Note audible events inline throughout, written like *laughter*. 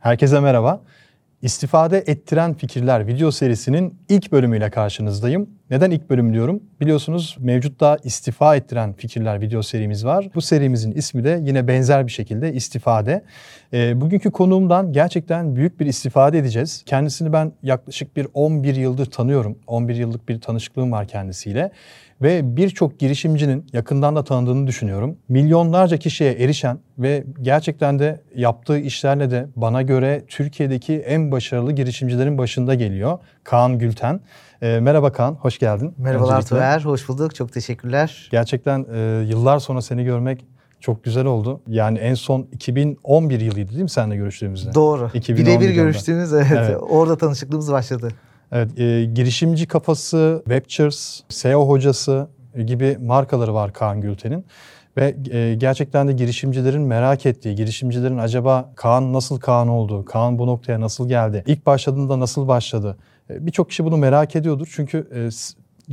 Herkese merhaba. İstifade ettiren fikirler video serisinin ilk bölümüyle karşınızdayım. Neden ilk bölüm diyorum? Biliyorsunuz mevcutta istifa ettiren fikirler video serimiz var. Bu serimizin ismi de yine benzer bir şekilde istifade. E, bugünkü konuğumdan gerçekten büyük bir istifade edeceğiz. Kendisini ben yaklaşık bir 11 yıldır tanıyorum. 11 yıllık bir tanışıklığım var kendisiyle ve birçok girişimcinin yakından da tanıdığını düşünüyorum. Milyonlarca kişiye erişen ve gerçekten de yaptığı işlerle de bana göre Türkiye'deki en başarılı girişimcilerin başında geliyor. Kaan Gülten. E, merhaba Kaan, hoş geldin. Merhabalar Tuğer, hoş bulduk. Çok teşekkürler. Gerçekten e, yıllar sonra seni görmek çok güzel oldu. Yani en son 2011 yılıydı değil mi seninle görüştüğümüzde? Doğru. Birebir görüştüğümüz evet. evet. Orada tanışıklığımız başladı. Evet, e, girişimci kafası, Webchers, SEO hocası gibi markaları var Kaan Gülten'in. Ve e, gerçekten de girişimcilerin merak ettiği, girişimcilerin acaba Kaan nasıl Kaan oldu, Kaan bu noktaya nasıl geldi, ilk başladığında nasıl başladı? E, Birçok kişi bunu merak ediyordur çünkü e,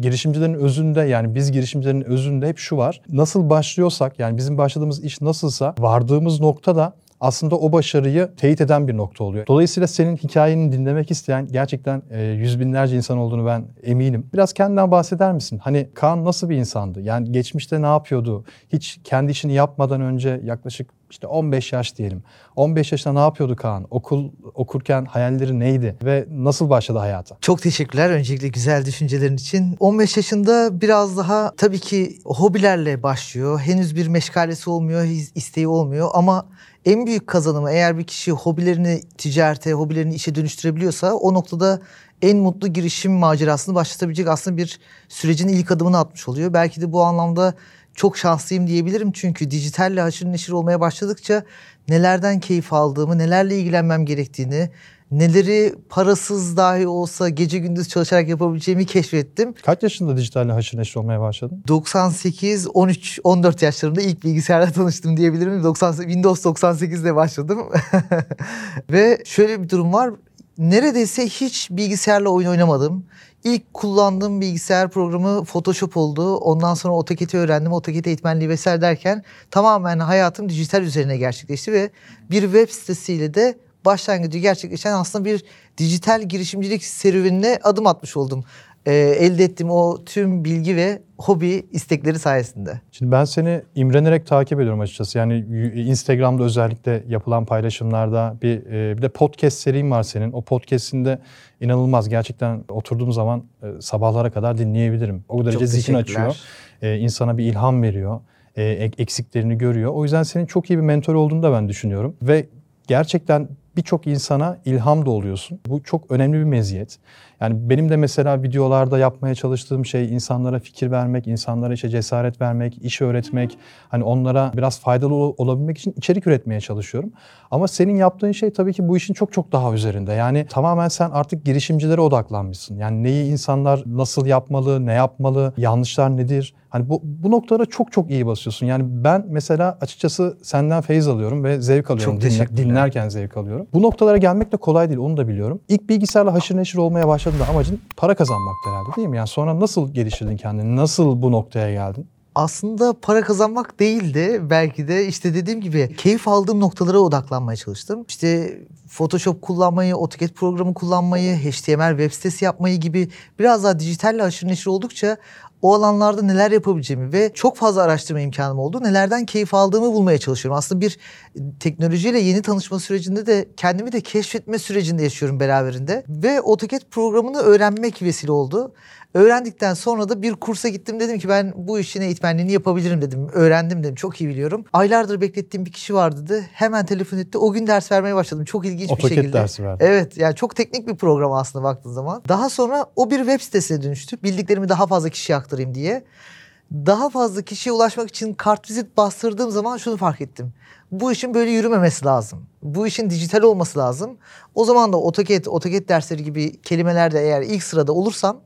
girişimcilerin özünde yani biz girişimcilerin özünde hep şu var. Nasıl başlıyorsak yani bizim başladığımız iş nasılsa vardığımız nokta da aslında o başarıyı teyit eden bir nokta oluyor. Dolayısıyla senin hikayeni dinlemek isteyen gerçekten e, yüz binlerce insan olduğunu ben eminim. Biraz kendinden bahseder misin? Hani Kaan nasıl bir insandı? Yani geçmişte ne yapıyordu? Hiç kendi işini yapmadan önce yaklaşık işte 15 yaş diyelim. 15 yaşında ne yapıyordu Kaan? Okul okurken hayalleri neydi ve nasıl başladı hayata? Çok teşekkürler öncelikle güzel düşüncelerin için. 15 yaşında biraz daha tabii ki hobilerle başlıyor. Henüz bir meşgalesi olmuyor, isteği olmuyor ama en büyük kazanımı eğer bir kişi hobilerini ticarete, hobilerini işe dönüştürebiliyorsa o noktada en mutlu girişim macerasını başlatabilecek aslında bir sürecin ilk adımını atmış oluyor. Belki de bu anlamda çok şanslıyım diyebilirim çünkü dijitalle haşır neşir olmaya başladıkça nelerden keyif aldığımı, nelerle ilgilenmem gerektiğini, neleri parasız dahi olsa gece gündüz çalışarak yapabileceğimi keşfettim. Kaç yaşında dijitalle haşır neşir olmaya başladın? 98, 13, 14 yaşlarında ilk bilgisayarla tanıştım diyebilirim. 90, Windows 98'de başladım. *laughs* Ve şöyle bir durum var. Neredeyse hiç bilgisayarla oyun oynamadım. İlk kullandığım bilgisayar programı Photoshop oldu. Ondan sonra AutoCAD'i öğrendim. AutoCAD eğitmenliği vesaire derken tamamen hayatım dijital üzerine gerçekleşti ve bir web sitesiyle de başlangıcı gerçekleşen aslında bir dijital girişimcilik serüvenine adım atmış oldum. Ee, elde ettiğim o tüm bilgi ve hobi istekleri sayesinde. Şimdi ben seni imrenerek takip ediyorum açıkçası. Yani Instagram'da özellikle yapılan paylaşımlarda bir e, bir de podcast serin var senin. O podcast'inde inanılmaz gerçekten oturduğum zaman e, sabahlara kadar dinleyebilirim. O derece zihin açıyor. E, insana bir ilham veriyor. E, eksiklerini görüyor. O yüzden senin çok iyi bir mentor olduğunu da ben düşünüyorum. Ve gerçekten birçok insana ilham da oluyorsun. Bu çok önemli bir meziyet. Yani benim de mesela videolarda yapmaya çalıştığım şey insanlara fikir vermek, insanlara işte cesaret vermek, iş öğretmek. Hani onlara biraz faydalı olabilmek için içerik üretmeye çalışıyorum. Ama senin yaptığın şey tabii ki bu işin çok çok daha üzerinde. Yani tamamen sen artık girişimcilere odaklanmışsın. Yani neyi insanlar nasıl yapmalı, ne yapmalı, yanlışlar nedir? Hani bu, bu noktalara çok çok iyi basıyorsun. Yani ben mesela açıkçası senden feyiz alıyorum ve zevk alıyorum. Çok dinler, dinlerken zevk alıyorum. Bu noktalara gelmek de kolay değil onu da biliyorum. İlk bilgisayarla haşır neşir olmaya başladığında amacın para kazanmaktı herhalde değil mi? Yani sonra nasıl geliştirdin kendini? Nasıl bu noktaya geldin? aslında para kazanmak değildi. Belki de işte dediğim gibi keyif aldığım noktalara odaklanmaya çalıştım. İşte Photoshop kullanmayı, AutoCAD programı kullanmayı, HTML web sitesi yapmayı gibi biraz daha dijitalle aşırı neşir oldukça o alanlarda neler yapabileceğimi ve çok fazla araştırma imkanım oldu. Nelerden keyif aldığımı bulmaya çalışıyorum. Aslında bir teknolojiyle yeni tanışma sürecinde de kendimi de keşfetme sürecinde yaşıyorum beraberinde. Ve AutoCAD programını öğrenmek vesile oldu. Öğrendikten sonra da bir kursa gittim. Dedim ki ben bu işin eğitmenliğini yapabilirim dedim. Öğrendim dedim. Çok iyi biliyorum. Aylardır beklettiğim bir kişi vardı dedi. Hemen telefon etti. O gün ders vermeye başladım. Çok ilginç AutoCAD bir şekilde. dersi verdi. Evet yani çok teknik bir program aslında baktığın zaman. Daha sonra o bir web sitesine dönüştü. Bildiklerimi daha fazla kişiye aktarayım diye. Daha fazla kişiye ulaşmak için kartvizit bastırdığım zaman şunu fark ettim. Bu işin böyle yürümemesi lazım. Bu işin dijital olması lazım. O zaman da AutoCAD, AutoCAD dersleri gibi kelimelerde eğer ilk sırada olursam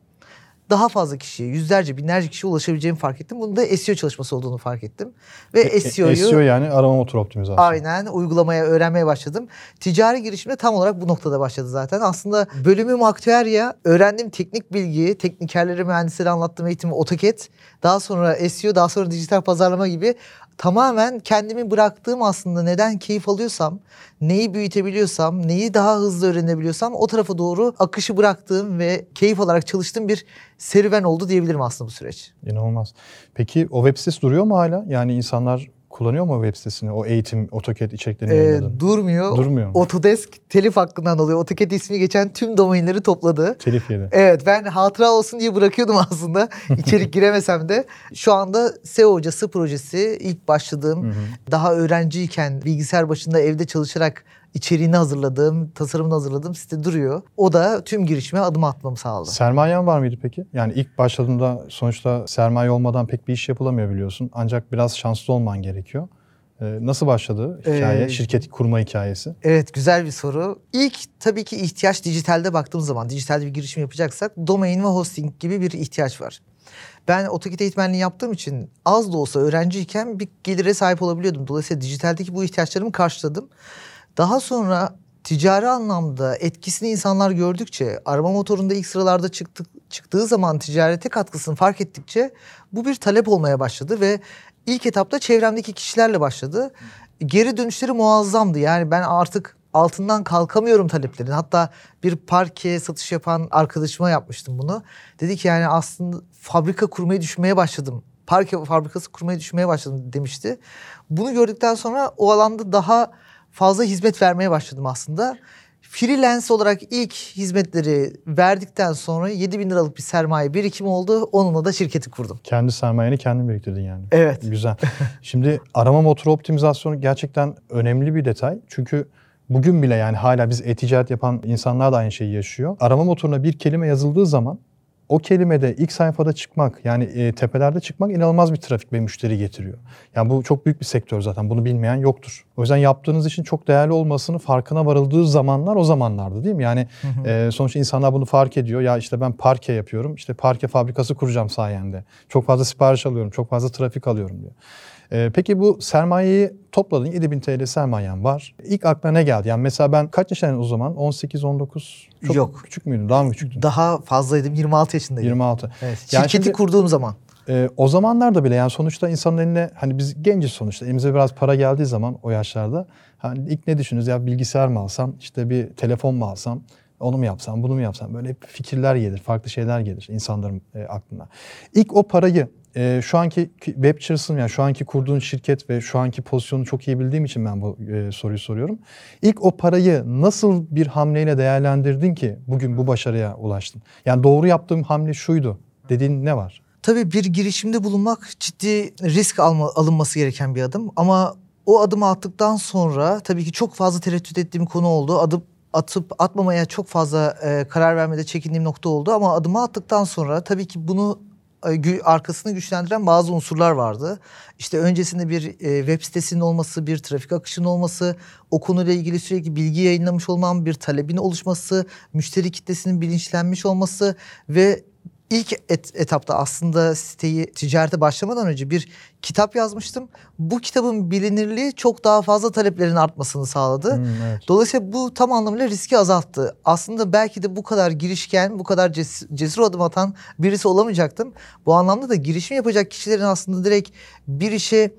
daha fazla kişiye, yüzlerce, binlerce kişiye ulaşabileceğimi fark ettim. Bunun da SEO çalışması olduğunu fark ettim. Ve e, SEO'yu... SEO yani arama motor optimizasyonu. Aynen uygulamaya, öğrenmeye başladım. Ticari girişimde tam olarak bu noktada başladı zaten. Aslında bölümüm aktüerya, öğrendiğim teknik bilgi, teknikerlere, mühendislere anlattığım eğitimi AutoCAD, daha sonra SEO, daha sonra dijital pazarlama gibi tamamen kendimi bıraktığım aslında neden keyif alıyorsam, neyi büyütebiliyorsam, neyi daha hızlı öğrenebiliyorsam o tarafa doğru akışı bıraktığım ve keyif alarak çalıştığım bir serüven oldu diyebilirim aslında bu süreç. İnanılmaz. Peki o web sitesi duruyor mu hala? Yani insanlar kullanıyor mu web sitesini? O eğitim, AutoCAD içeriklerini Ee, durmuyor. Durmuyor mu? Autodesk telif hakkından alıyor. AutoCAD ismi geçen tüm domainleri topladı. Telif yedi. Evet ben hatıra olsun diye bırakıyordum *laughs* aslında. İçerik *laughs* giremesem de. Şu anda SEO hocası projesi ilk başladığım daha öğrenciyken bilgisayar başında evde çalışarak içeriğini hazırladığım, tasarımını hazırladığım site duruyor. O da tüm girişime adım atmamı sağladı. Sermayen var mıydı peki? Yani ilk başladığında sonuçta sermaye olmadan pek bir iş yapılamıyor biliyorsun. Ancak biraz şanslı olman gerekiyor. Ee, nasıl başladı hikaye, Ee, şirket kurma hikayesi? Evet güzel bir soru. İlk tabii ki ihtiyaç dijitalde baktığım zaman dijitalde bir girişim yapacaksak domain ve hosting gibi bir ihtiyaç var. Ben AutoCAD eğitmenliği yaptığım için az da olsa öğrenciyken bir gelire sahip olabiliyordum. Dolayısıyla dijitaldeki bu ihtiyaçlarımı karşıladım. Daha sonra ticari anlamda etkisini insanlar gördükçe, arama motorunda ilk sıralarda çıktık, çıktığı zaman ticarete katkısını fark ettikçe bu bir talep olmaya başladı ve ilk etapta çevremdeki kişilerle başladı. Geri dönüşleri muazzamdı. Yani ben artık altından kalkamıyorum taleplerin. Hatta bir parke satış yapan arkadaşıma yapmıştım bunu. Dedi ki yani aslında fabrika kurmayı düşünmeye başladım. Parke fabrikası kurmayı düşünmeye başladım demişti. Bunu gördükten sonra o alanda daha fazla hizmet vermeye başladım aslında. Freelance olarak ilk hizmetleri verdikten sonra 7 bin liralık bir sermaye birikimi oldu. Onunla da şirketi kurdum. Kendi sermayeni kendin biriktirdin yani. Evet. Güzel. *laughs* Şimdi arama motoru optimizasyonu gerçekten önemli bir detay. Çünkü bugün bile yani hala biz e-ticaret yapan insanlar da aynı şeyi yaşıyor. Arama motoruna bir kelime yazıldığı zaman o kelimede ilk sayfada çıkmak yani e, tepelerde çıkmak inanılmaz bir trafik ve müşteri getiriyor. Yani bu çok büyük bir sektör zaten bunu bilmeyen yoktur. O yüzden yaptığınız işin çok değerli olmasını farkına varıldığı zamanlar o zamanlardı değil mi? Yani e, sonuçta insanlar bunu fark ediyor. Ya işte ben parke yapıyorum işte parke fabrikası kuracağım sayende. Çok fazla sipariş alıyorum çok fazla trafik alıyorum diyor. E, peki bu sermayeyi topladın 7000 TL sermayen var. İlk aklına ne geldi? Yani mesela ben kaç yaşındaydın o zaman? 18-19 çok Yok. küçük müydün? Daha mı küçüktün? Daha fazlaydım 26 yaşındayım. 26. Evet. Yani Şirketi şimdi- kurduğum zaman. Ee, o zamanlarda bile yani sonuçta insanın eline hani biz genciz sonuçta elimize biraz para geldiği zaman o yaşlarda hani ilk ne düşünürüz ya bilgisayar mı alsam işte bir telefon mu alsam onu mu yapsam bunu mu yapsam böyle hep fikirler gelir farklı şeyler gelir insanların e, aklına. İlk o parayı e, şu anki web çalışım yani şu anki kurduğun şirket ve şu anki pozisyonu çok iyi bildiğim için ben bu e, soruyu soruyorum. İlk o parayı nasıl bir hamleyle değerlendirdin ki bugün bu başarıya ulaştın? Yani doğru yaptığım hamle şuydu dediğin ne var? Tabii bir girişimde bulunmak ciddi risk alma, alınması gereken bir adım. Ama o adımı attıktan sonra tabii ki çok fazla tereddüt ettiğim konu oldu. Adım atıp atmamaya çok fazla e, karar vermede çekindiğim nokta oldu. Ama adımı attıktan sonra tabii ki bunu arkasını güçlendiren bazı unsurlar vardı. İşte öncesinde bir e, web sitesinin olması, bir trafik akışının olması, o konuyla ilgili sürekli bilgi yayınlamış olmam, bir talebin oluşması, müşteri kitlesinin bilinçlenmiş olması ve ilk et- etapta aslında siteyi ticarete başlamadan önce bir kitap yazmıştım. Bu kitabın bilinirliği çok daha fazla taleplerin artmasını sağladı. Hmm, evet. Dolayısıyla bu tam anlamıyla riski azalttı. Aslında belki de bu kadar girişken, bu kadar ces- cesur adım atan birisi olamayacaktım. Bu anlamda da girişim yapacak kişilerin aslında direkt bir işe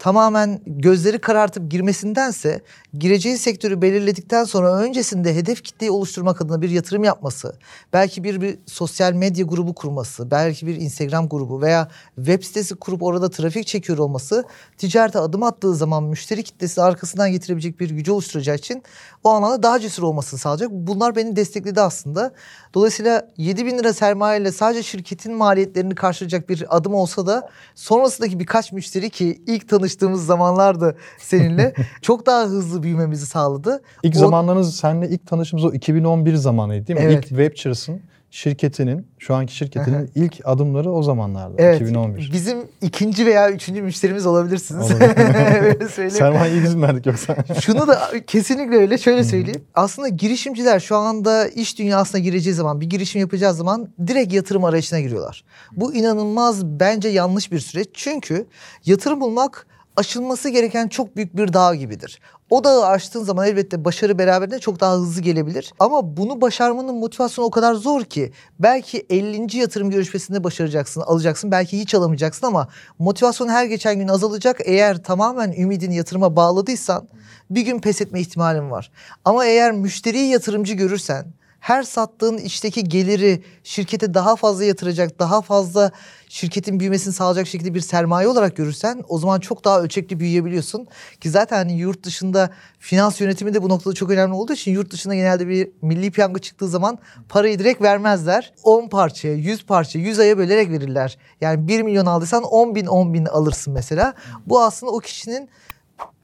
tamamen gözleri karartıp girmesindense gireceği sektörü belirledikten sonra öncesinde hedef kitleyi oluşturmak adına bir yatırım yapması, belki bir, bir sosyal medya grubu kurması, belki bir Instagram grubu veya web sitesi kurup orada trafik çekiyor olması ticarete adım attığı zaman müşteri kitlesi arkasından getirebilecek bir gücü oluşturacağı için o anlamda daha cesur olmasını sağlayacak. Bunlar beni destekledi aslında. Dolayısıyla 7 bin lira sermayeyle sadece şirketin maliyetlerini karşılayacak bir adım olsa da sonrasındaki birkaç müşteri ki ilk tanıştığımız zamanlarda seninle *laughs* çok daha hızlı büyümemizi sağladı. İlk O- zamanlarınız seninle ilk tanışımız o 2011 zamanıydı değil mi? Evet. İlk Webchers'ın şirketinin, şu anki şirketinin ilk adımları o zamanlarda. Evet. 2011. Bizim ikinci veya üçüncü müşterimiz olabilirsiniz. Olabilir. *laughs* öyle söyleyeyim. Sermayeyi biz mi verdik yoksa? Şunu da kesinlikle öyle şöyle söyleyeyim. Aslında girişimciler şu anda iş dünyasına gireceği zaman, bir girişim yapacağı zaman direkt yatırım arayışına giriyorlar. Bu inanılmaz bence yanlış bir süreç. Çünkü yatırım bulmak aşılması gereken çok büyük bir dağ gibidir. O dağı aştığın zaman elbette başarı beraberinde çok daha hızlı gelebilir. Ama bunu başarmanın motivasyonu o kadar zor ki belki 50. yatırım görüşmesinde başaracaksın, alacaksın. Belki hiç alamayacaksın ama motivasyon her geçen gün azalacak. Eğer tamamen ümidini yatırıma bağladıysan bir gün pes etme ihtimalin var. Ama eğer müşteriyi yatırımcı görürsen her sattığın içteki geliri şirkete daha fazla yatıracak, daha fazla şirketin büyümesini sağlayacak şekilde bir sermaye olarak görürsen o zaman çok daha ölçekli büyüyebiliyorsun. Ki zaten hani yurt dışında finans yönetimi de bu noktada çok önemli olduğu için yurt dışında genelde bir milli piyango çıktığı zaman parayı direkt vermezler. 10 parçaya, 100 parça, 100 aya bölerek verirler. Yani 1 milyon aldıysan 10 bin 10 bin alırsın mesela. Bu aslında o kişinin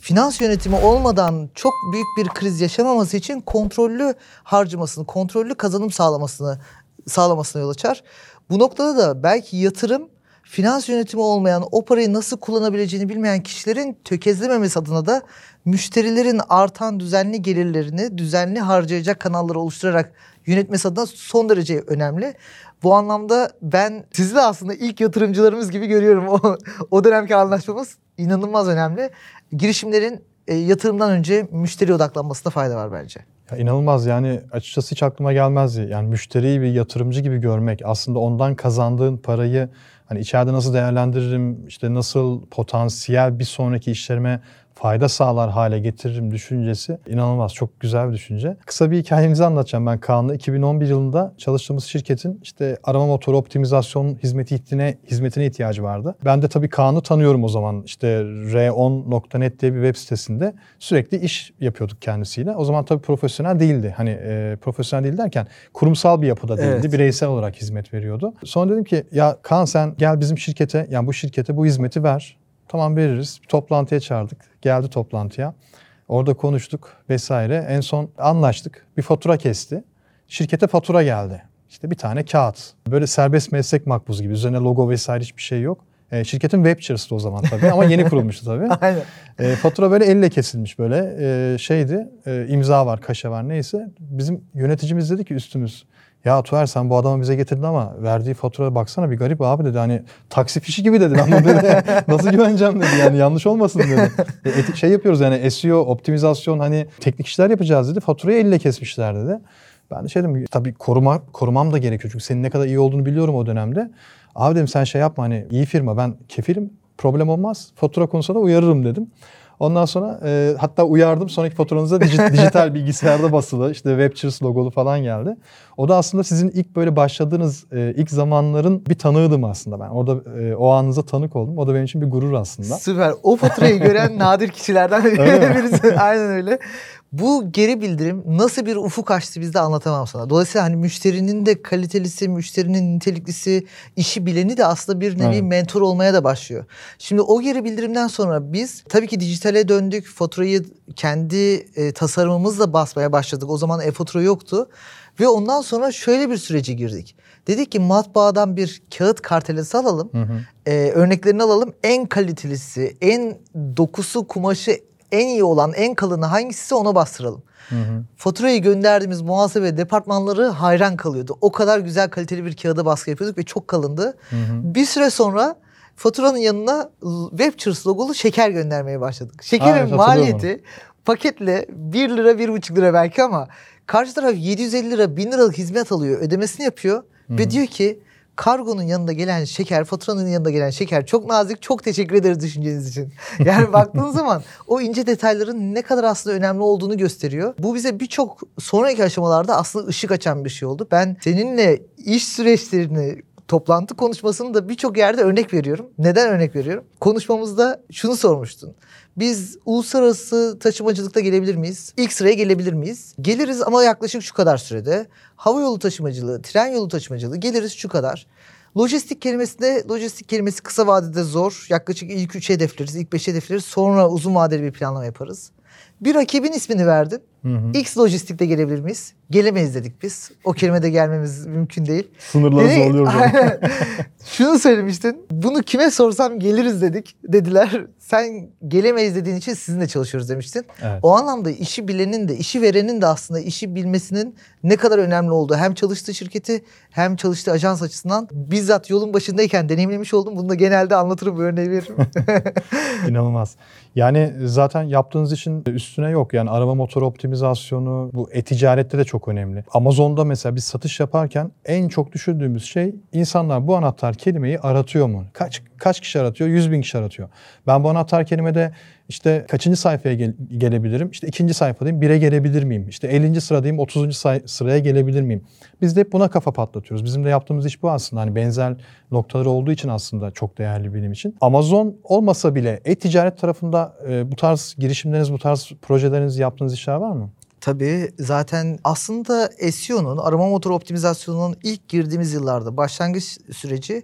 finans yönetimi olmadan çok büyük bir kriz yaşamaması için kontrollü harcamasını, kontrollü kazanım sağlamasını sağlamasına yol açar. Bu noktada da belki yatırım finans yönetimi olmayan o parayı nasıl kullanabileceğini bilmeyen kişilerin tökezlememesi adına da müşterilerin artan düzenli gelirlerini düzenli harcayacak kanalları oluşturarak yönetmesi adına son derece önemli. Bu anlamda ben sizi de aslında ilk yatırımcılarımız gibi görüyorum. *laughs* O, o dönemki anlaşmamız inanılmaz önemli. Girişimlerin e, yatırımdan önce müşteri odaklanmasında fayda var bence. Ya inanılmaz yani açıkçası hiç aklıma gelmezdi. Yani müşteriyi bir yatırımcı gibi görmek aslında ondan kazandığın parayı hani içeride nasıl değerlendiririm işte nasıl potansiyel bir sonraki işlerime fayda sağlar hale getiririm düşüncesi inanılmaz. Çok güzel bir düşünce. Kısa bir hikayemizi anlatacağım ben Kaan'la. 2011 yılında çalıştığımız şirketin işte arama motoru optimizasyon hizmeti hizmetine, hizmetine ihtiyacı vardı. Ben de tabii Kaan'ı tanıyorum o zaman. İşte r10.net diye bir web sitesinde sürekli iş yapıyorduk kendisiyle. O zaman tabii profesyonel değildi. Hani e, profesyonel değil derken kurumsal bir yapıda değildi. Evet. Bireysel olarak hizmet veriyordu. Sonra dedim ki ya Kaan sen gel bizim şirkete yani bu şirkete bu hizmeti ver. Tamam veririz. Bir toplantıya çağırdık. Geldi toplantıya. Orada konuştuk vesaire. En son anlaştık. Bir fatura kesti. Şirkete fatura geldi. İşte bir tane kağıt. Böyle serbest meslek makbuzu gibi. Üzerine logo vesaire hiçbir şey yok. E, şirketin web çalıştı o zaman tabii ama yeni kurulmuştu tabii. *laughs* Aynen. E, fatura böyle elle kesilmiş böyle e, şeydi. E, imza var, kaşe var neyse. Bizim yöneticimiz dedi ki üstümüz. Ya Tuğer sen bu adamı bize getirdin ama verdiği faturaya baksana bir garip abi dedi. Hani taksi fişi gibi dedi. Ama dedi *laughs* nasıl güveneceğim dedi. Yani yanlış olmasın dedi. E, şey yapıyoruz yani SEO, optimizasyon hani teknik işler yapacağız dedi. Faturayı elle kesmişler dedi. Ben de şey dedim tabii koruma, korumam da gerekiyor. Çünkü senin ne kadar iyi olduğunu biliyorum o dönemde. Abi dedim sen şey yapma hani iyi firma ben kefilim problem olmaz. Fatura konusunda uyarırım dedim. Ondan sonra e, hatta uyardım sonraki faturanıza diji- *laughs* dijital bilgisayarda basılı işte Webchers logolu falan geldi. O da aslında sizin ilk böyle başladığınız e, ilk zamanların bir tanığıydım aslında ben. Orada e, o anınıza tanık oldum. O da benim için bir gurur aslında. Süper. O faturayı gören *laughs* nadir kişilerden *laughs* birisi. Aynen öyle. Bu geri bildirim nasıl bir ufuk açtı bizde anlatamam sana. Dolayısıyla hani müşterinin de kalitelisi, müşterinin niteliklisi, işi bileni de aslında bir nevi Evet. mentor olmaya da başlıyor. Şimdi o geri bildirimden sonra biz tabii ki dijitale döndük. Faturayı kendi e, tasarımımızla basmaya başladık. O zaman e-fatura yoktu. Ve ondan sonra şöyle bir sürece girdik. Dedik ki matbaadan bir kağıt kartelesi alalım. Hı hı. Ee, örneklerini alalım. En kalitelisi, en dokusu, kumaşı en iyi olan, en kalını hangisi ona bastıralım. Hı hı. Faturayı gönderdiğimiz muhasebe departmanları hayran kalıyordu. O kadar güzel kaliteli bir kağıda baskı yapıyorduk ve çok kalındı. Hı hı. Bir süre sonra faturanın yanına Webchers logolu şeker göndermeye başladık. Aa, Şekerin hatırlıyorum maliyeti paketle 1 lira 1,5 lira belki ama karşı taraf 750 lira 1000 liralık hizmet alıyor ödemesini yapıyor ve diyor ki kargonun yanında gelen şeker faturanın yanında gelen şeker çok nazik çok teşekkür ederiz düşünceniz için. *laughs* Yani baktığın zaman o ince detayların ne kadar aslında önemli olduğunu gösteriyor. Bu bize birçok sonraki aşamalarda aslında ışık açan bir şey oldu. Ben seninle iş süreçlerini toplantı konuşmasını da birçok yerde örnek veriyorum. Neden örnek veriyorum? Konuşmamızda şunu sormuştun. Biz uluslararası taşımacılıkta gelebilir miyiz? İlk sıraya gelebilir miyiz? Geliriz ama yaklaşık şu kadar sürede. Hava yolu taşımacılığı, tren yolu taşımacılığı geliriz şu kadar. Lojistik kelimesinde lojistik kelimesi kısa vadede zor. Yaklaşık ilk üç hedefleriz, ilk beş hedefleriz. Sonra uzun vadeli bir planlama yaparız. Bir rakibin ismini verdin. Hı hı. X lojistikte gelebilir miyiz? Gelemeyiz dedik biz. O kelimede gelmemiz mümkün değil. Sınırları Dedi- zorluyoruz. Şunu söylemiştin. Bunu kime sorsam geliriz dedik. Dediler sen gelemeyiz dediğin için sizinle çalışıyoruz demiştin. Evet. O anlamda işi bilenin de işi verenin de aslında işi bilmesinin ne kadar önemli olduğu hem çalıştığı şirketi hem çalıştığı ajans açısından bizzat yolun başındayken deneyimlemiş oldum. Bunu da genelde anlatırım örneği veririm. *laughs* İnanılmaz. Yani zaten yaptığınız için üstüne yok. Yani arama motoru optimizasyonu bu e-ticarette de çok önemli. Amazon'da mesela biz satış yaparken en çok düşündüğümüz şey insanlar bu anahtar kelimeyi aratıyor mu? Kaç kaç kişi aratıyor? 100 bin kişi aratıyor. Ben bu anahtar kelimede işte kaçıncı sayfaya gel- gelebilirim? İşte ikinci sayfadayım, bire gelebilir miyim? İşte 50. sıradayım, 30. say- sıraya gelebilir miyim? Biz de hep buna kafa patlatıyoruz. Bizim de yaptığımız iş bu aslında. Hani benzer noktaları olduğu için aslında çok değerli benim için. Amazon olmasa bile e-ticaret tarafında e, bu tarz girişimleriniz, bu tarz projeleriniz yaptığınız işler var mı? Tabii zaten aslında SEO'nun, arama motoru optimizasyonunun ilk girdiğimiz yıllarda başlangıç süreci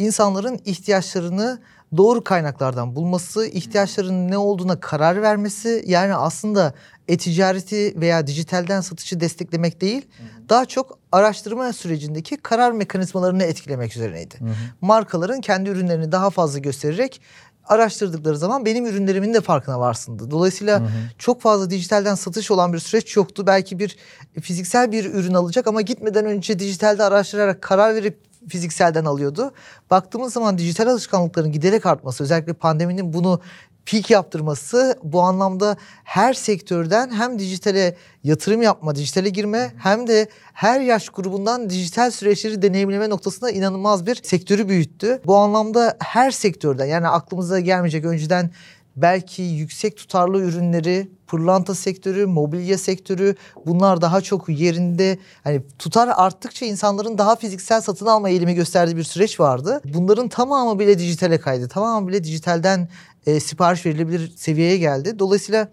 insanların ihtiyaçlarını doğru kaynaklardan bulması, ihtiyaçlarının ne olduğuna karar vermesi yani aslında e-ticareti veya dijitalden satışı desteklemek değil, daha çok araştırma sürecindeki karar mekanizmalarını etkilemek üzerineydi. Markaların kendi ürünlerini daha fazla göstererek araştırdıkları zaman benim ürünlerimin de farkına varsındı. Dolayısıyla çok fazla dijitalden satış olan bir süreç yoktu. Belki bir fiziksel bir ürün alacak ama gitmeden önce dijitalde araştırarak karar verip fizikselden alıyordu. Baktığımız zaman dijital alışkanlıkların giderek artması özellikle pandeminin bunu peak yaptırması bu anlamda her sektörden hem dijitale yatırım yapma, dijitale girme hem de her yaş grubundan dijital süreçleri deneyimleme noktasında inanılmaz bir sektörü büyüttü. Bu anlamda her sektörden yani aklımıza gelmeyecek önceden belki yüksek tutarlı ürünleri, pırlanta sektörü, mobilya sektörü bunlar daha çok yerinde. Hani tutar arttıkça insanların daha fiziksel satın alma eğilimi gösterdiği bir süreç vardı. Bunların tamamı bile dijitale kaydı. Tamamı bile dijitalden e, sipariş verilebilir seviyeye geldi. Dolayısıyla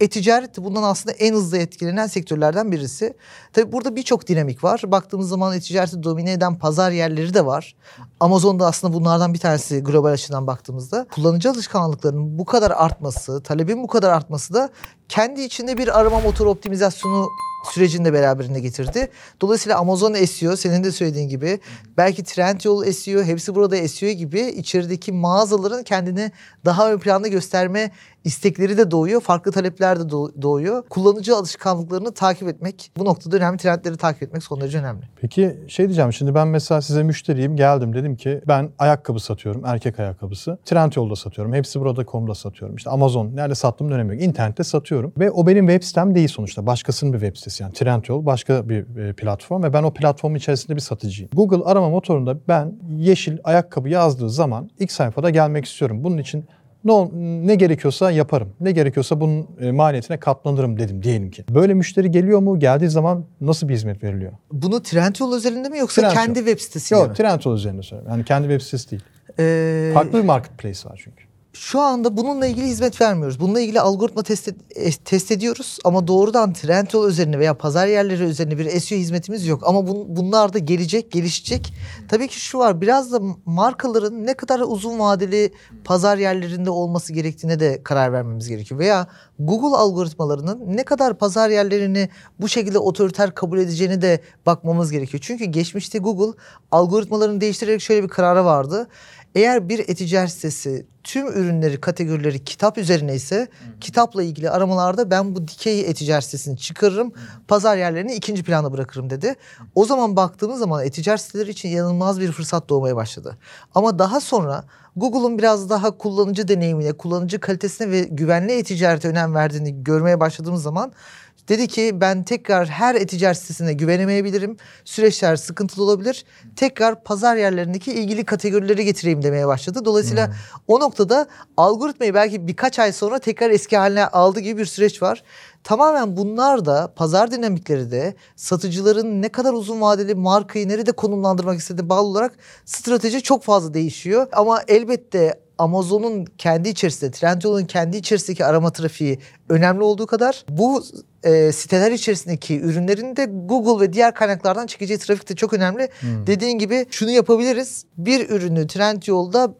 e-ticaret bundan aslında en hızlı etkilenen sektörlerden birisi. Tabii burada birçok dinamik var. Baktığımız zaman e-ticareti domine eden pazar yerleri de var. Amazon'da aslında bunlardan bir tanesi global açıdan baktığımızda. Kullanıcı alışkanlıklarının bu kadar artması, talebin bu kadar artması da kendi içinde bir arama motoru optimizasyonu sürecini de beraberinde getirdi. Dolayısıyla Amazon SEO senin de söylediğin gibi belki Trendyol SEO hepsi burada SEO gibi içerideki mağazaların kendini daha ön planda gösterme istekleri de doğuyor. Farklı talepler de doğ- doğuyor. Kullanıcı alışkanlıklarını takip etmek bu noktada önemli trendleri takip etmek son derece önemli. Peki şey diyeceğim şimdi ben mesela size müşteriyim geldim dedim ki ben ayakkabı satıyorum erkek ayakkabısı. Trendyol'da satıyorum. Hepsi burada.com'da satıyorum. İşte Amazon nerede sattığım önemi yok. İnternette satıyorum. Ve o benim web sitem değil sonuçta. Başkasının bir web sitesi yani. Trendyol başka bir e, platform ve ben o platformun içerisinde bir satıcıyım. Google arama motorunda ben yeşil ayakkabı yazdığı zaman ilk sayfada gelmek istiyorum. Bunun için ne, ne gerekiyorsa yaparım. Ne gerekiyorsa bunun e, maliyetine katlanırım dedim diyelim ki. Böyle müşteri geliyor mu? Geldiği zaman nasıl bir hizmet veriliyor? Bunu Trendyol üzerinde mi yoksa Trendyol. kendi web sitesinde mi? Yok Trendyol üzerinde söylüyorum. Yani kendi web sitesi değil. Ee, Farklı bir marketplace var çünkü. Şu anda bununla ilgili hizmet vermiyoruz. Bununla ilgili algoritma test, ed- e, test ediyoruz ama doğrudan Trendyol üzerine veya pazar yerleri üzerine bir SEO hizmetimiz yok. Ama bun, bunlar da gelecek, gelişecek. Tabii ki şu var biraz da markaların ne kadar uzun vadeli pazar yerlerinde olması gerektiğine de karar vermemiz gerekiyor. Veya Google algoritmalarının ne kadar pazar yerlerini bu şekilde otoriter kabul edeceğini de bakmamız gerekiyor. Çünkü geçmişte Google algoritmalarını değiştirerek şöyle bir karara vardı. Eğer bir e-ticaret sitesi tüm ürünleri, kategorileri kitap üzerine ise kitapla ilgili aramalarda ben bu dikey e-ticaret sitesini çıkarırım. Pazar yerlerini ikinci plana bırakırım dedi. O zaman baktığımız zaman e-ticaret siteleri için inanılmaz bir fırsat doğmaya başladı. Ama daha sonra Google'un biraz daha kullanıcı deneyimine, kullanıcı kalitesine ve güvenli e-ticarete önem verdiğini görmeye başladığımız zaman Dedi ki ben tekrar her e-ticaret sitesine güvenemeyebilirim. Süreçler sıkıntılı olabilir. Tekrar pazar yerlerindeki ilgili kategorileri getireyim demeye başladı. Dolayısıyla o noktada algoritmayı belki birkaç ay sonra tekrar eski haline aldı gibi bir süreç var. Tamamen bunlar da pazar dinamikleri de satıcıların ne kadar uzun vadeli markayı nerede konumlandırmak istediği bağlı olarak strateji çok fazla değişiyor. Ama elbette Amazon'un kendi içerisinde, Trendyol'un kendi içerisindeki arama trafiği önemli olduğu kadar bu e, siteler içerisindeki ürünlerin de Google ve diğer kaynaklardan çekeceği trafik de çok önemli. Dediğin gibi şunu yapabiliriz. Bir ürünü Trendyol'da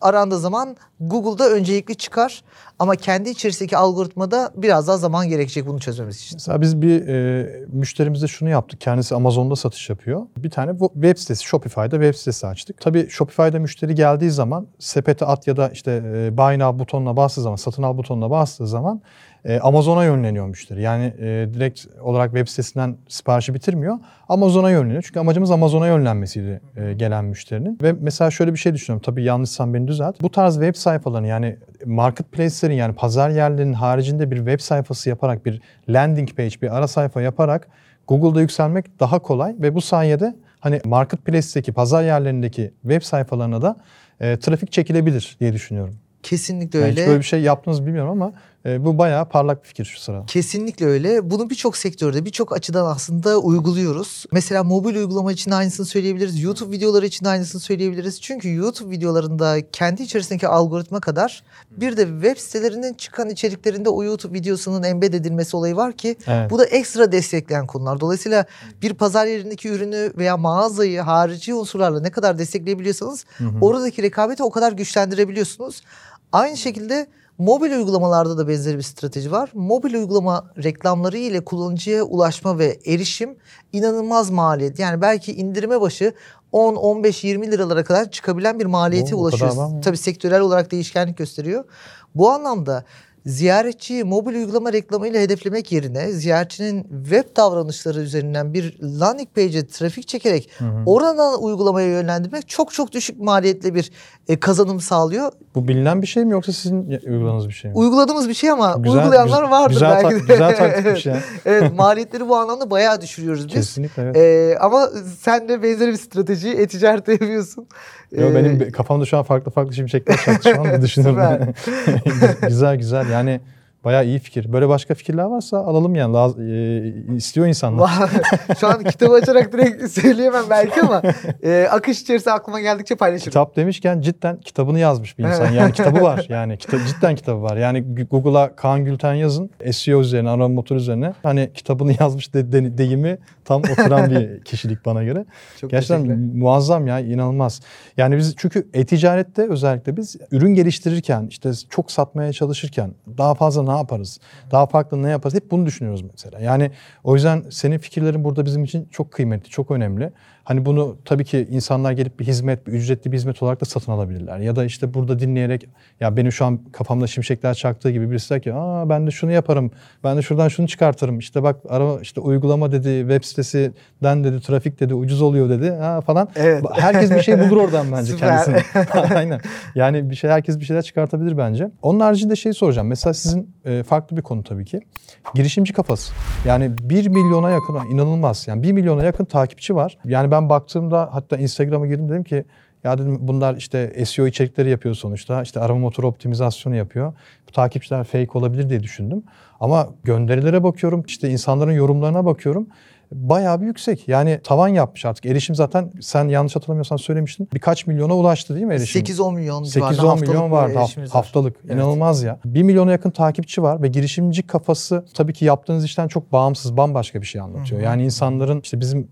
arandığı zaman Google'da öncelikli çıkar. Ama kendi içerisindeki algoritmada biraz daha zaman gerekecek bunu çözmemiz için. Mesela biz bir e, müşterimizde şunu yaptık. Kendisi Amazon'da satış yapıyor. Bir tane web sitesi Shopify'da web sitesi açtık. Tabii Shopify'da müşteri geldiği zaman sepete at ya da işte e, buy now butonuna bastığı zaman, satın al butonuna bastığı zaman e, Amazon'a yönleniyor müşteri. Yani e, direkt olarak web sitesinden siparişi bitirmiyor. Amazon'a yönleniyor. Çünkü amacımız Amazon'a yönlenmesiydi e, gelen müşterinin. Ve mesela şöyle bir şey düşünüyorum. Tabii yanlışsam beni düzelt. Bu tarz web sayfalarını yani marketplace'lerin yani pazar yerlerinin haricinde bir web sayfası yaparak bir landing page, bir ara sayfa yaparak Google'da yükselmek daha kolay ve bu sayede hani marketplace'teki pazar yerlerindeki web sayfalarına da e, trafik çekilebilir diye düşünüyorum. Kesinlikle Yani öyle. hiç böyle bir şey yaptınız bilmiyorum ama e, bu bayağı parlak bir fikir şu sıra. Kesinlikle öyle. Bunu birçok sektörde, birçok açıdan aslında uyguluyoruz. Mesela mobil uygulama için aynısını söyleyebiliriz. YouTube videoları için aynısını söyleyebiliriz. Çünkü YouTube videolarında kendi içerisindeki algoritma kadar bir de web sitelerinin çıkan içeriklerinde o YouTube videosunun embed edilmesi olayı var ki Evet. bu da ekstra destekleyen konular. Dolayısıyla bir pazar yerindeki ürünü veya mağazayı harici unsurlarla ne kadar destekleyebiliyorsanız oradaki rekabeti o kadar güçlendirebiliyorsunuz. Aynı şekilde mobil uygulamalarda da benzeri bir strateji var. Mobil uygulama reklamları ile kullanıcıya ulaşma ve erişim inanılmaz maliyet. Yani belki indirime başı 10, 15, 20 liralara kadar çıkabilen bir maliyete Oo, ulaşıyoruz. Tabii sektörel olarak değişkenlik gösteriyor. Bu anlamda ziyaretçiyi mobil uygulama reklamıyla hedeflemek yerine ziyaretçinin web davranışları üzerinden bir landing page'e trafik çekerek oradan uygulamaya yönlendirmek çok çok düşük maliyetli bir e, kazanım sağlıyor. Bu bilinen bir şey mi yoksa sizin uyguladığınız bir şey mi? Uyguladığımız bir şey ama Güzel- uygulayanlar güzel- vardır güzel belki de. güzel taktikmiş *laughs* ya. evet maliyetleri bu anlamda bayağı düşürüyoruz biz. Kesinlikle evet. E, ama sen de benzeri bir strateji e-ticarette yapıyorsun. Yo, E, benim kafamda şu an farklı farklı şimşekler çaktı şu an düşünüyorum. *laughs* *laughs* güzel güzel yani bayağı iyi fikir. Böyle başka fikirler varsa alalım yani. Laz- e, istiyor insanlar. *laughs* Şu an kitabı açarak direkt *laughs* söyleyemem belki ama *laughs* e, akış içerisinde aklıma geldikçe paylaşırım. Kitap demişken cidden kitabını yazmış bir insan. Yani kitabı var. Yani kita- cidden kitabı var. Yani Google'a Kaan Gülten yazın. SEO üzerine, arama motoru üzerine. Hani kitabını yazmış de, de- deyimi tam oturan bir kişilik bana göre. Çok Gerçekten muazzam ya inanılmaz. Yani biz çünkü e-ticarette özellikle biz ürün geliştirirken işte çok satmaya çalışırken daha fazla ne yaparız? Daha farklı ne yaparız? Hep bunu düşünüyoruz mesela. Yani o yüzden senin fikirlerin burada bizim için çok kıymetli, çok önemli. Hani bunu tabii ki insanlar gelip bir hizmet, bir ücretli bir hizmet olarak da satın alabilirler. Ya da işte burada dinleyerek ya benim şu an kafamda şimşekler çaktığı gibi birisi der ki aa ben de şunu yaparım. Ben de şuradan şunu çıkartırım. İşte bak araba işte uygulama dedi, web sitesinden dedi, trafik dedi, ucuz oluyor dedi ha falan. Evet. Herkes bir şey bulur oradan *laughs* bence Süper. kendisine. *laughs* *laughs* Aynen. Yani bir şey herkes bir şeyler çıkartabilir bence. Onun haricinde şey soracağım. Mesela sizin e, farklı bir konu tabii ki. Girişimci kafası. Yani 1 milyona yakın inanılmaz. Yani 1 milyona yakın takipçi var. Yani ben baktığımda hatta Instagram'a girdim dedim ki ya dedim bunlar işte SEO içerikleri yapıyor sonuçta. İşte arama motoru optimizasyonu yapıyor. Bu takipçiler fake olabilir diye düşündüm. Ama gönderilere bakıyorum. işte insanların yorumlarına bakıyorum bayağı bir yüksek. Yani tavan yapmış artık. Erişim zaten sen yanlış hatırlamıyorsan söylemiştin. Birkaç milyona ulaştı değil mi erişim? 8-10 milyon civarında 8-10 haftalık milyon vardı haf- erişimimiz var. haftalık. Evet. İnanılmaz ya. 1 milyona yakın takipçi var ve girişimci kafası tabii ki yaptığınız işten çok bağımsız, bambaşka bir şey anlatıyor. Yani insanların işte bizim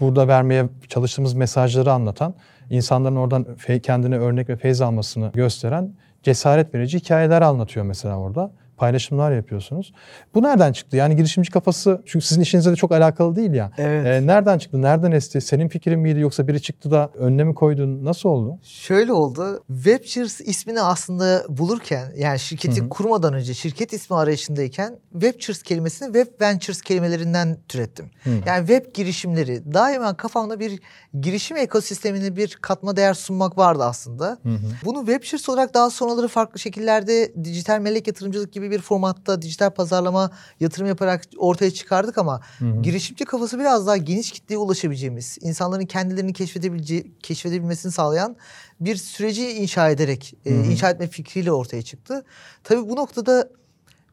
burada vermeye çalıştığımız mesajları anlatan, insanların oradan kendine örnek ve feyz almasını gösteren cesaret verici hikayeler anlatıyor mesela orada. Paylaşımlar yapıyorsunuz. Bu nereden çıktı? Yani girişimci kafası çünkü sizin işinizle de çok alakalı değil ya. Evet. Ee, nereden çıktı? Nereden esti? Senin fikrin miydi yoksa biri çıktı da önüne mi koydun? Nasıl oldu? Şöyle oldu. Webchers ismini aslında bulurken yani şirketi kurmadan önce şirket ismi arayışındayken Webchers kelimesini Web Ventures kelimelerinden türettim. Yani web girişimleri daima kafamda bir girişim ekosistemine bir katma değer sunmak vardı aslında. Bunu Webchers olarak daha sonraları farklı şekillerde dijital melek yatırımcılık gibi bir formatta dijital pazarlama yatırım yaparak ortaya çıkardık ama girişimci kafası biraz daha geniş kitleye ulaşabileceğimiz, insanların kendilerini keşfedebileceği, keşfedebilmesini sağlayan bir süreci inşa ederek, e, inşa etme fikriyle ortaya çıktı. Tabii bu noktada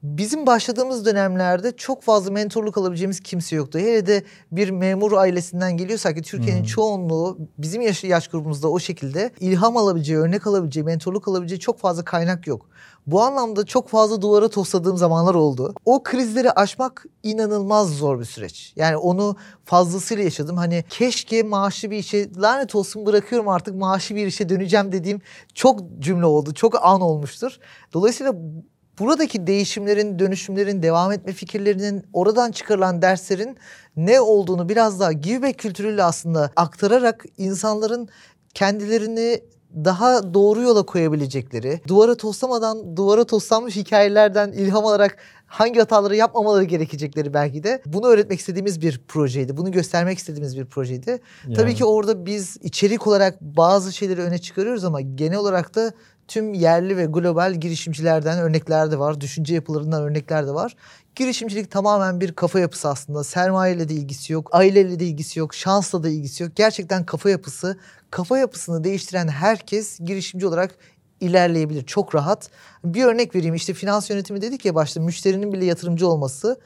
Bizim başladığımız dönemlerde çok fazla mentorluk alabileceğimiz kimse yoktu. Hele de bir memur ailesinden geliyorsak ki Türkiye'nin Hmm. çoğunluğu bizim yaş, yaş grubumuzda o şekilde ilham alabileceği, örnek alabileceği, mentorluk alabileceği çok fazla kaynak yok. Bu anlamda çok fazla duvara tosladığım zamanlar oldu. O krizleri aşmak inanılmaz zor bir süreç. Yani onu fazlasıyla yaşadım. Hani keşke maaşlı bir işe lanet olsun bırakıyorum artık maaşlı bir işe döneceğim dediğim çok cümle oldu. Çok an olmuştur. Dolayısıyla buradaki değişimlerin, dönüşümlerin, devam etme fikirlerinin, oradan çıkarılan derslerin ne olduğunu biraz daha give back kültürüyle aslında aktararak insanların kendilerini daha doğru yola koyabilecekleri, duvara toslamadan, duvara toslanmış hikayelerden ilham alarak hangi hataları yapmamaları gerekecekleri belki de bunu öğretmek istediğimiz bir projeydi. Bunu göstermek istediğimiz bir projeydi. Tabii Yani. ki orada biz içerik olarak bazı şeyleri öne çıkarıyoruz ama genel olarak da tüm yerli ve global girişimcilerden örnekler de var. Düşünce yapılarından örnekler de var. Girişimcilik tamamen bir kafa yapısı aslında. Sermayeyle de ilgisi yok, aileyle de ilgisi yok, şansla da ilgisi yok. Gerçekten kafa yapısı. Kafa yapısını değiştiren herkes girişimci olarak ilerleyebilir. Çok rahat. Bir örnek vereyim. İşte finans yönetimi dedik ya başta müşterinin bile yatırımcı olması.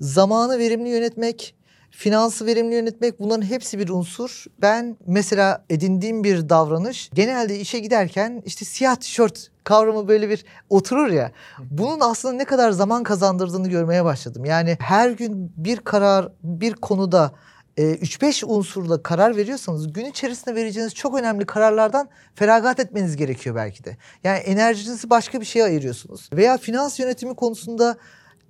Zamanı verimli yönetmek, finansı verimli yönetmek bunların hepsi bir unsur. Ben mesela edindiğim bir davranış genelde işe giderken işte siyah tişört kavramı böyle bir oturur ya. Bunun aslında ne kadar zaman kazandırdığını görmeye başladım. Yani her gün bir karar bir konuda e, 3-5 unsurla karar veriyorsanız gün içerisinde vereceğiniz çok önemli kararlardan feragat etmeniz gerekiyor belki de. Yani enerjinizi başka bir şeye ayırıyorsunuz. Veya finans yönetimi konusunda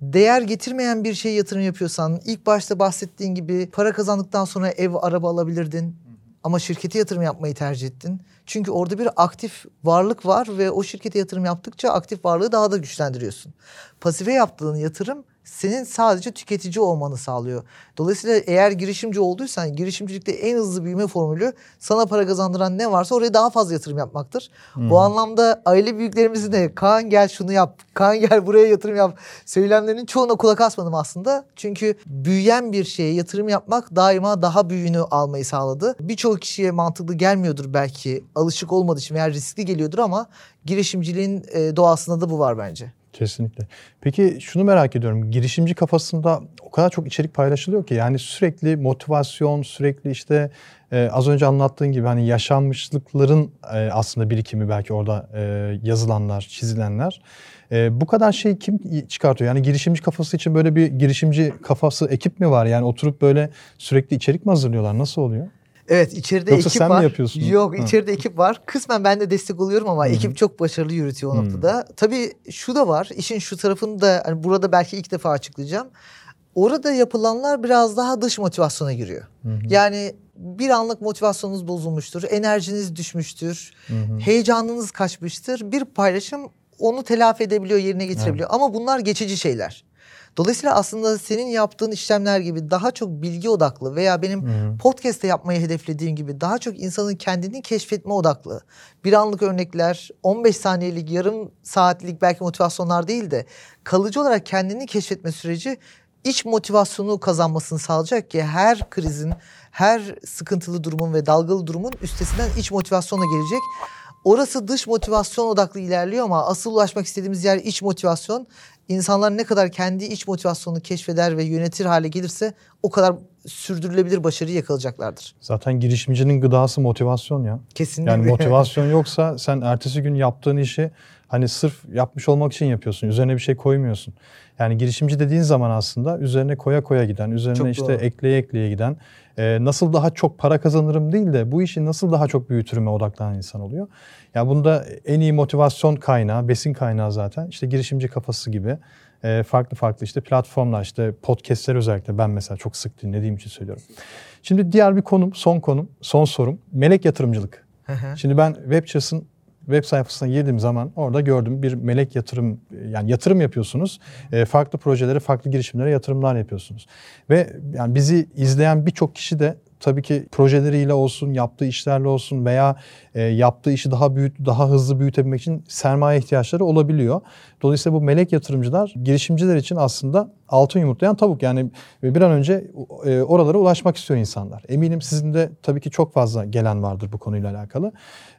değer getirmeyen bir şeye yatırım yapıyorsan ilk başta bahsettiğin gibi para kazandıktan sonra ev araba alabilirdin. Ama şirkete yatırım yapmayı tercih ettin. Çünkü orada bir aktif varlık var ve o şirkete yatırım yaptıkça aktif varlığı daha da güçlendiriyorsun. Pasife yaptığın yatırım senin sadece tüketici olmanı sağlıyor. Dolayısıyla eğer girişimci olduysan girişimcilikte en hızlı büyüme formülü sana para kazandıran ne varsa oraya daha fazla yatırım yapmaktır. Bu anlamda aile büyüklerimizin de Kaan gel şunu yap, Kaan gel buraya yatırım yap söylemlerinin çoğuna kulak asmadım aslında. Çünkü büyüyen bir şeye yatırım yapmak daima daha büyüğünü almayı sağladı. Birçok kişiye mantıklı gelmiyordur belki alışık olmadığı için veya riskli geliyordur ama girişimciliğin e, doğasında da bu var bence. Kesinlikle. Peki şunu merak ediyorum. Girişimci kafasında o kadar çok içerik paylaşılıyor ki yani sürekli motivasyon, sürekli işte e, az önce anlattığın gibi hani yaşanmışlıkların e, aslında birikimi belki orada e, yazılanlar, çizilenler. E, bu kadar şey kim çıkartıyor? Yani girişimci kafası için böyle bir girişimci kafası ekip mi var? Yani oturup böyle sürekli içerik mi hazırlıyorlar? Nasıl oluyor? Evet içeride Yoksa ekip sen mi var. yapıyorsun? Yok Ha. içeride ekip var. Kısmen ben de destek oluyorum ama Hı hı. ekip çok başarılı yürütüyor o Hı. noktada. Tabii şu da var. işin şu tarafını da hani burada belki ilk defa açıklayacağım. Orada yapılanlar biraz daha dış motivasyona giriyor. Hı hı, Yani bir anlık motivasyonunuz bozulmuştur, enerjiniz düşmüştür, hı hı. heyecanınız kaçmıştır. Bir paylaşım onu telafi edebiliyor, yerine getirebiliyor. Ama bunlar geçici şeyler. Dolayısıyla aslında senin yaptığın işlemler gibi daha çok bilgi odaklı veya benim hı. podcast'te yapmayı hedeflediğim gibi daha çok insanın kendini keşfetme odaklı. Bir anlık örnekler, 15 saniyelik, yarım saatlik belki motivasyonlar değil de kalıcı olarak kendini keşfetme süreci iç motivasyonu kazanmasını sağlayacak ki her krizin, her sıkıntılı durumun ve dalgalı durumun üstesinden iç motivasyonla gelecek. Orası dış motivasyon odaklı ilerliyor ama asıl ulaşmak istediğimiz yer iç motivasyon. İnsanlar ne kadar kendi iç motivasyonunu keşfeder ve yönetir hale gelirse o kadar sürdürülebilir başarıyı yakalayacaklardır. Zaten girişimcinin gıdası motivasyon ya. Kesinlikle. Yani motivasyon *laughs* yoksa sen ertesi gün yaptığın işi hani sırf yapmış olmak için yapıyorsun. Üzerine bir şey koymuyorsun. Yani girişimci dediğin zaman aslında üzerine koya koya giden, üzerine Çok işte doğru. ekleye ekleye giden, e, nasıl daha çok para kazanırım değil de bu işi nasıl daha çok büyütürüme odaklanan insan oluyor. Ya bunda en iyi motivasyon kaynağı, besin kaynağı zaten işte girişimci kafası gibi e, farklı farklı işte platformlar işte podcastler özellikle ben mesela çok sık dinlediğim için söylüyorum. Şimdi diğer bir konum, son konum, son sorum melek yatırımcılık. Şimdi ben WebChess'ın web sayfasına girdiğim zaman orada gördüm bir melek yatırım yani yatırım yapıyorsunuz. E, farklı projelere, farklı girişimlere yatırımlar yapıyorsunuz. Ve yani bizi izleyen birçok kişi de tabii ki projeleriyle olsun, yaptığı işlerle olsun veya e, yaptığı işi daha büyüt, daha hızlı büyütebilmek için sermaye ihtiyaçları olabiliyor. Dolayısıyla bu melek yatırımcılar girişimciler için aslında altın yumurtlayan tavuk. Yani bir an önce e, oralara ulaşmak istiyor insanlar. Eminim sizin de tabii ki çok fazla gelen vardır bu konuyla alakalı.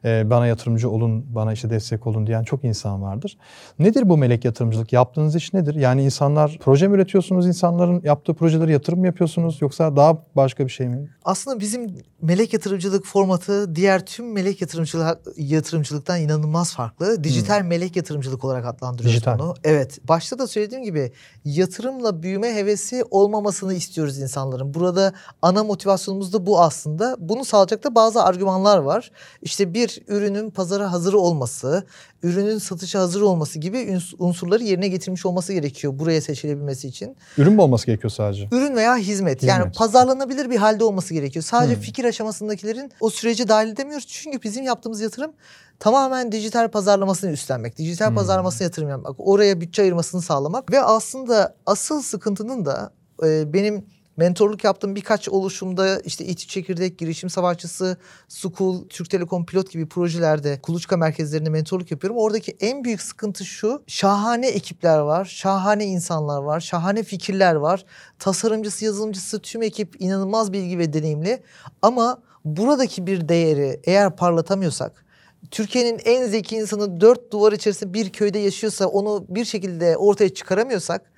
E, bana yatırımcı olun, bana işte destek olun diyen çok insan vardır. Nedir bu melek yatırımcılık? Yaptığınız iş nedir? Yani insanlar proje mi üretiyorsunuz? insanların yaptığı projeleri yatırım mı yapıyorsunuz? Yoksa daha başka bir şey mi? Aslında bizim melek yatırımcılık formatı diğer tüm melek yatırımcılık yatırımcılıktan inanılmaz farklı. Dijital melek yatırımcılık olarak adlandırıyoruz Dijital. bunu. Evet. Başta da söylediğim gibi yatırımla büyüme hevesi olmamasını istiyoruz insanların. Burada ana motivasyonumuz da bu aslında. Bunu sağlayacak da bazı argümanlar var. İşte bir ürünün pazara hazır olması, ürünün satışa hazır olması gibi unsurları yerine getirmiş olması gerekiyor buraya seçilebilmesi için. Ürün mü olması gerekiyor sadece? Ürün veya hizmet. Yani Hizmet. pazarlanabilir bir halde olması gerekiyor. Sadece Hmm. fikir aşamasındakilerin o sürece dahil edemiyoruz. Çünkü bizim yaptığımız yatırım tamamen dijital pazarlamasını üstlenmek. Dijital Hmm. pazarlamasına yatırım yapmak. Oraya bütçe ayırmasını sağlamak. Ve aslında asıl sıkıntının da e, benim mentorluk yaptığım birkaç oluşumda işte İTÜ Çekirdek, Girişim Savaşçısı, Sukul, Türk Telekom Pilot gibi projelerde kuluçka merkezlerinde mentorluk yapıyorum. Oradaki en büyük sıkıntı şu. Şahane ekipler var, şahane insanlar var, şahane fikirler var. Tasarımcısı, yazılımcısı tüm ekip inanılmaz bilgi ve deneyimli. Ama buradaki bir değeri eğer parlatamıyorsak Türkiye'nin en zeki insanı dört duvar içerisinde bir köyde yaşıyorsa onu bir şekilde ortaya çıkaramıyorsak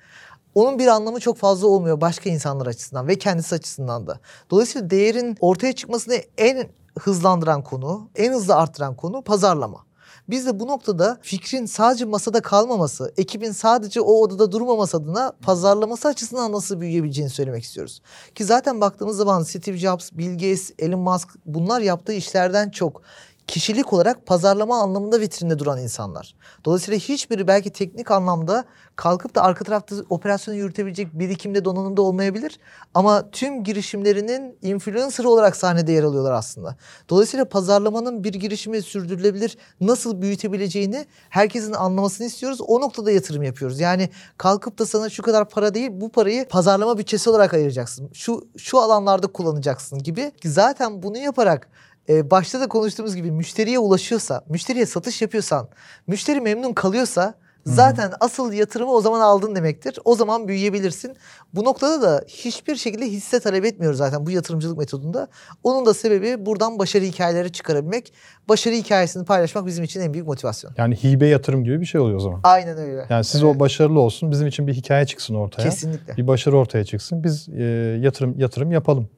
onun bir anlamı çok fazla olmuyor başka insanlar açısından ve kendisi açısından da. Dolayısıyla değerin ortaya çıkmasını en hızlandıran konu, en hızlı arttıran konu pazarlama. Biz de bu noktada fikrin sadece masada kalmaması, ekibin sadece o odada durmaması adına pazarlaması açısından nasıl büyüyebileceğini söylemek istiyoruz. Ki zaten baktığımız zaman Steve Jobs, Bill Gates, Elon Musk bunlar yaptığı işlerden çok kişilik olarak pazarlama anlamında vitrinde duran insanlar. Dolayısıyla hiçbiri belki teknik anlamda kalkıp da arka tarafta operasyonu yürütebilecek birikimde donanımda olmayabilir. Ama tüm girişimlerinin influencer olarak sahnede yer alıyorlar aslında. Dolayısıyla pazarlamanın bir girişimi sürdürülebilir nasıl büyütebileceğini herkesin anlamasını istiyoruz. O noktada yatırım yapıyoruz. Yani kalkıp da sana şu kadar para değil bu parayı pazarlama bütçesi olarak ayıracaksın. Şu şu alanlarda kullanacaksın gibi. Zaten bunu yaparak e, başta da konuştuğumuz gibi müşteriye ulaşıyorsa, müşteriye satış yapıyorsan, müşteri memnun kalıyorsa zaten asıl yatırımı o zaman aldın demektir. O zaman büyüyebilirsin. Bu noktada da hiçbir şekilde hisse talep etmiyoruz zaten bu yatırımcılık metodunda. Onun da sebebi buradan başarı hikayeleri çıkarabilmek. Başarı hikayesini paylaşmak bizim için en büyük motivasyon. Yani hibe yatırım gibi bir şey oluyor o zaman. Aynen öyle. Yani siz Evet, o başarılı olsun, bizim için bir hikaye çıksın ortaya. Kesinlikle. Bir başarı ortaya çıksın. Biz e, yatırım yatırım yapalım.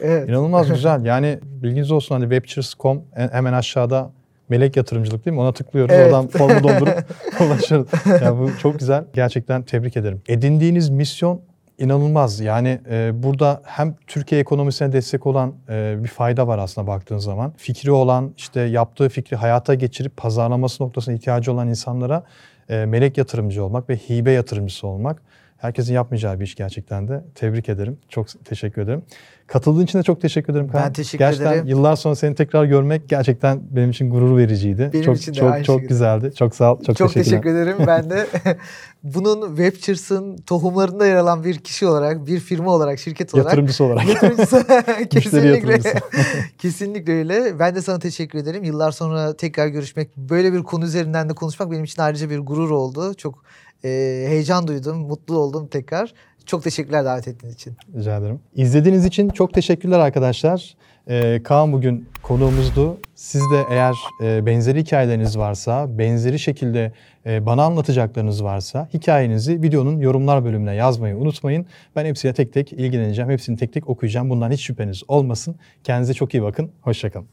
Evet. İnanılmaz *laughs* güzel. Yani bilginiz olsun hani webchers.com en- hemen aşağıda melek yatırımcılık değil mi? Ona tıklıyoruz. Evet. Oradan formu doldurup *laughs* ulaşırız. Yani bu çok güzel. Gerçekten tebrik ederim. Edindiğiniz misyon inanılmaz. Yani e, burada hem Türkiye ekonomisine destek olan e, bir fayda var aslında baktığın zaman. Fikri olan, işte yaptığı fikri hayata geçirip pazarlaması noktasına ihtiyacı olan insanlara e, melek yatırımcı olmak ve hibe yatırımcısı olmak herkesin yapmayacağı bir iş gerçekten de. Tebrik ederim. Çok teşekkür ederim. Katıldığın için de çok teşekkür ederim. Kaan. Ben teşekkür gerçekten ederim. yıllar sonra seni tekrar görmek gerçekten benim için gurur vericiydi. Benim çok için de çok aynı çok şekilde. güzeldi. Çok sağ ol. Çok, Çok, teşekkür ederim. *laughs* Ben de *laughs* bunun Webchers'ın tohumlarında yer alan bir kişi olarak, bir firma olarak, şirket olarak Yatırımcısı olarak. Yatırımcısı. *laughs* kesinlikle. kesinlikle öyle. Ben de sana teşekkür ederim. Yıllar sonra tekrar görüşmek, böyle bir konu üzerinden de konuşmak benim için ayrıca bir gurur oldu. Çok e, heyecan duydum, mutlu oldum tekrar. Çok teşekkürler davet ettiğiniz için. Rica ederim. İzlediğiniz için çok teşekkürler arkadaşlar. Ee, Kaan bugün konuğumuzdu. Siz de eğer e, benzeri hikayeleriniz varsa, benzeri şekilde e, bana anlatacaklarınız varsa hikayenizi videonun yorumlar bölümüne yazmayı unutmayın. Ben hepsiyle tek tek ilgileneceğim. Hepsini tek tek okuyacağım. Bundan hiç şüpheniz olmasın. Kendinize çok iyi bakın. Hoşçakalın.